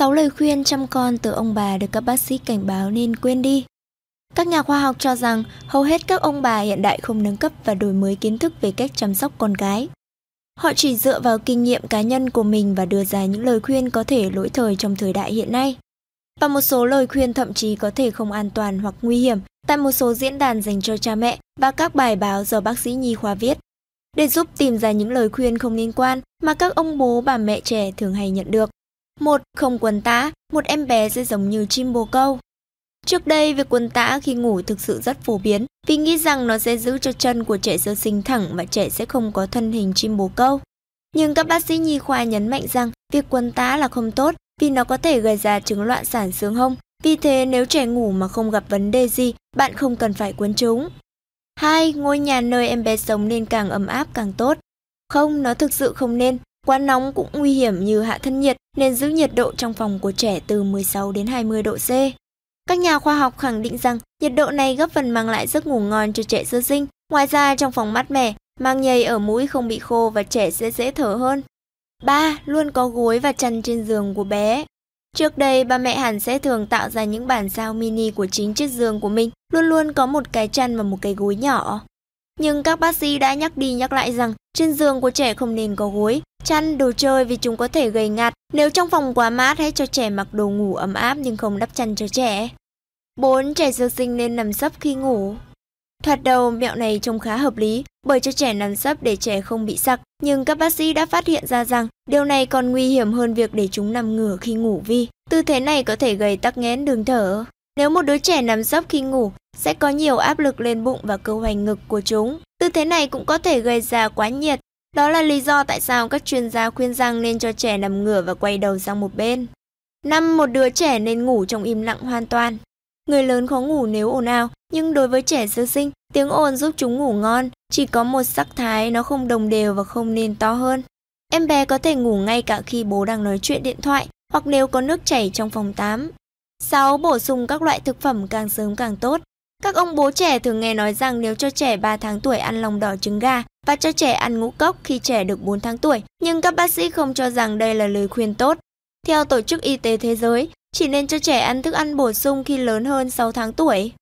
6 lời khuyên chăm con từ ông bà được các bác sĩ cảnh báo nên quên đi. Các nhà khoa học cho rằng hầu hết các ông bà hiện đại không nâng cấp và đổi mới kiến thức về cách chăm sóc con cái. Họ chỉ dựa vào kinh nghiệm cá nhân của mình và đưa ra những lời khuyên có thể lỗi thời trong thời đại hiện nay. Và một số lời khuyên thậm chí có thể không an toàn hoặc nguy hiểm tại một số diễn đàn dành cho cha mẹ và các bài báo do bác sĩ nhi khoa viết. Để giúp tìm ra những lời khuyên không liên quan mà các ông bố, bà mẹ trẻ thường hay nhận được. Một, không quần tã, một em bé sẽ giống như chim bồ câu. Trước đây, việc quần tã khi ngủ thực sự rất phổ biến vì nghĩ rằng nó sẽ giữ cho chân của trẻ sơ sinh thẳng và trẻ sẽ không có thân hình chim bồ câu. Nhưng các bác sĩ nhi khoa nhấn mạnh rằng việc quần tã là không tốt vì nó có thể gây ra chứng loạn sản xương hông. Vì thế nếu trẻ ngủ mà không gặp vấn đề gì, bạn không cần phải quấn chúng. 2. Ngôi nhà nơi em bé sống nên càng ấm áp càng tốt. Không, nó thực sự không nên. Quá nóng cũng nguy hiểm như hạ thân nhiệt nên giữ nhiệt độ trong phòng của trẻ từ 16 đến 20 độ C. Các nhà khoa học khẳng định rằng nhiệt độ này góp phần mang lại giấc ngủ ngon cho trẻ sơ sinh. Ngoài ra trong phòng mát mẻ, mang nhầy ở mũi không bị khô và trẻ sẽ dễ thở hơn. 3. Luôn có gối và chăn trên giường của bé. Trước đây, ba mẹ hẳn sẽ thường tạo ra những bản sao mini của chính chiếc giường của mình, luôn luôn có một cái chăn và một cái gối nhỏ. Nhưng các bác sĩ đã nhắc đi nhắc lại rằng trên giường của trẻ không nên có gối, chăn, đồ chơi vì chúng có thể gây ngạt. Nếu trong phòng quá mát hãy cho trẻ mặc đồ ngủ ấm áp nhưng không đắp chăn cho trẻ. 4. Trẻ sơ sinh nên nằm sấp khi ngủ. Thoạt đầu mẹo này trông khá hợp lý bởi cho trẻ nằm sấp để trẻ không bị sặc, nhưng các bác sĩ đã phát hiện ra rằng điều này còn nguy hiểm hơn việc để chúng nằm ngửa khi ngủ vì tư thế này có thể gây tắc nghẽn đường thở. Nếu một đứa trẻ nằm sấp khi ngủ, sẽ có nhiều áp lực lên bụng và cơ hoành ngực của chúng. Tư thế này cũng có thể gây ra quá nhiệt. Đó là lý do tại sao các chuyên gia khuyên rằng nên cho trẻ nằm ngửa và quay đầu sang một bên. Năm Một đứa trẻ nên ngủ trong im lặng hoàn toàn. Người lớn khó ngủ nếu ồn ào, nhưng đối với trẻ sơ sinh, tiếng ồn giúp chúng ngủ ngon, chỉ có một sắc thái nó không đồng đều và không nên to hơn. Em bé có thể ngủ ngay cả khi bố đang nói chuyện điện thoại hoặc nếu có nước chảy trong phòng tắm. 6. Bổ sung các loại thực phẩm càng sớm càng tốt. Các ông bố trẻ thường nghe nói rằng nếu cho trẻ 3 tháng tuổi ăn lòng đỏ trứng gà và cho trẻ ăn ngũ cốc khi trẻ được 4 tháng tuổi, nhưng các bác sĩ không cho rằng đây là lời khuyên tốt. Theo Tổ chức Y tế Thế giới, chỉ nên cho trẻ ăn thức ăn bổ sung khi lớn hơn 6 tháng tuổi.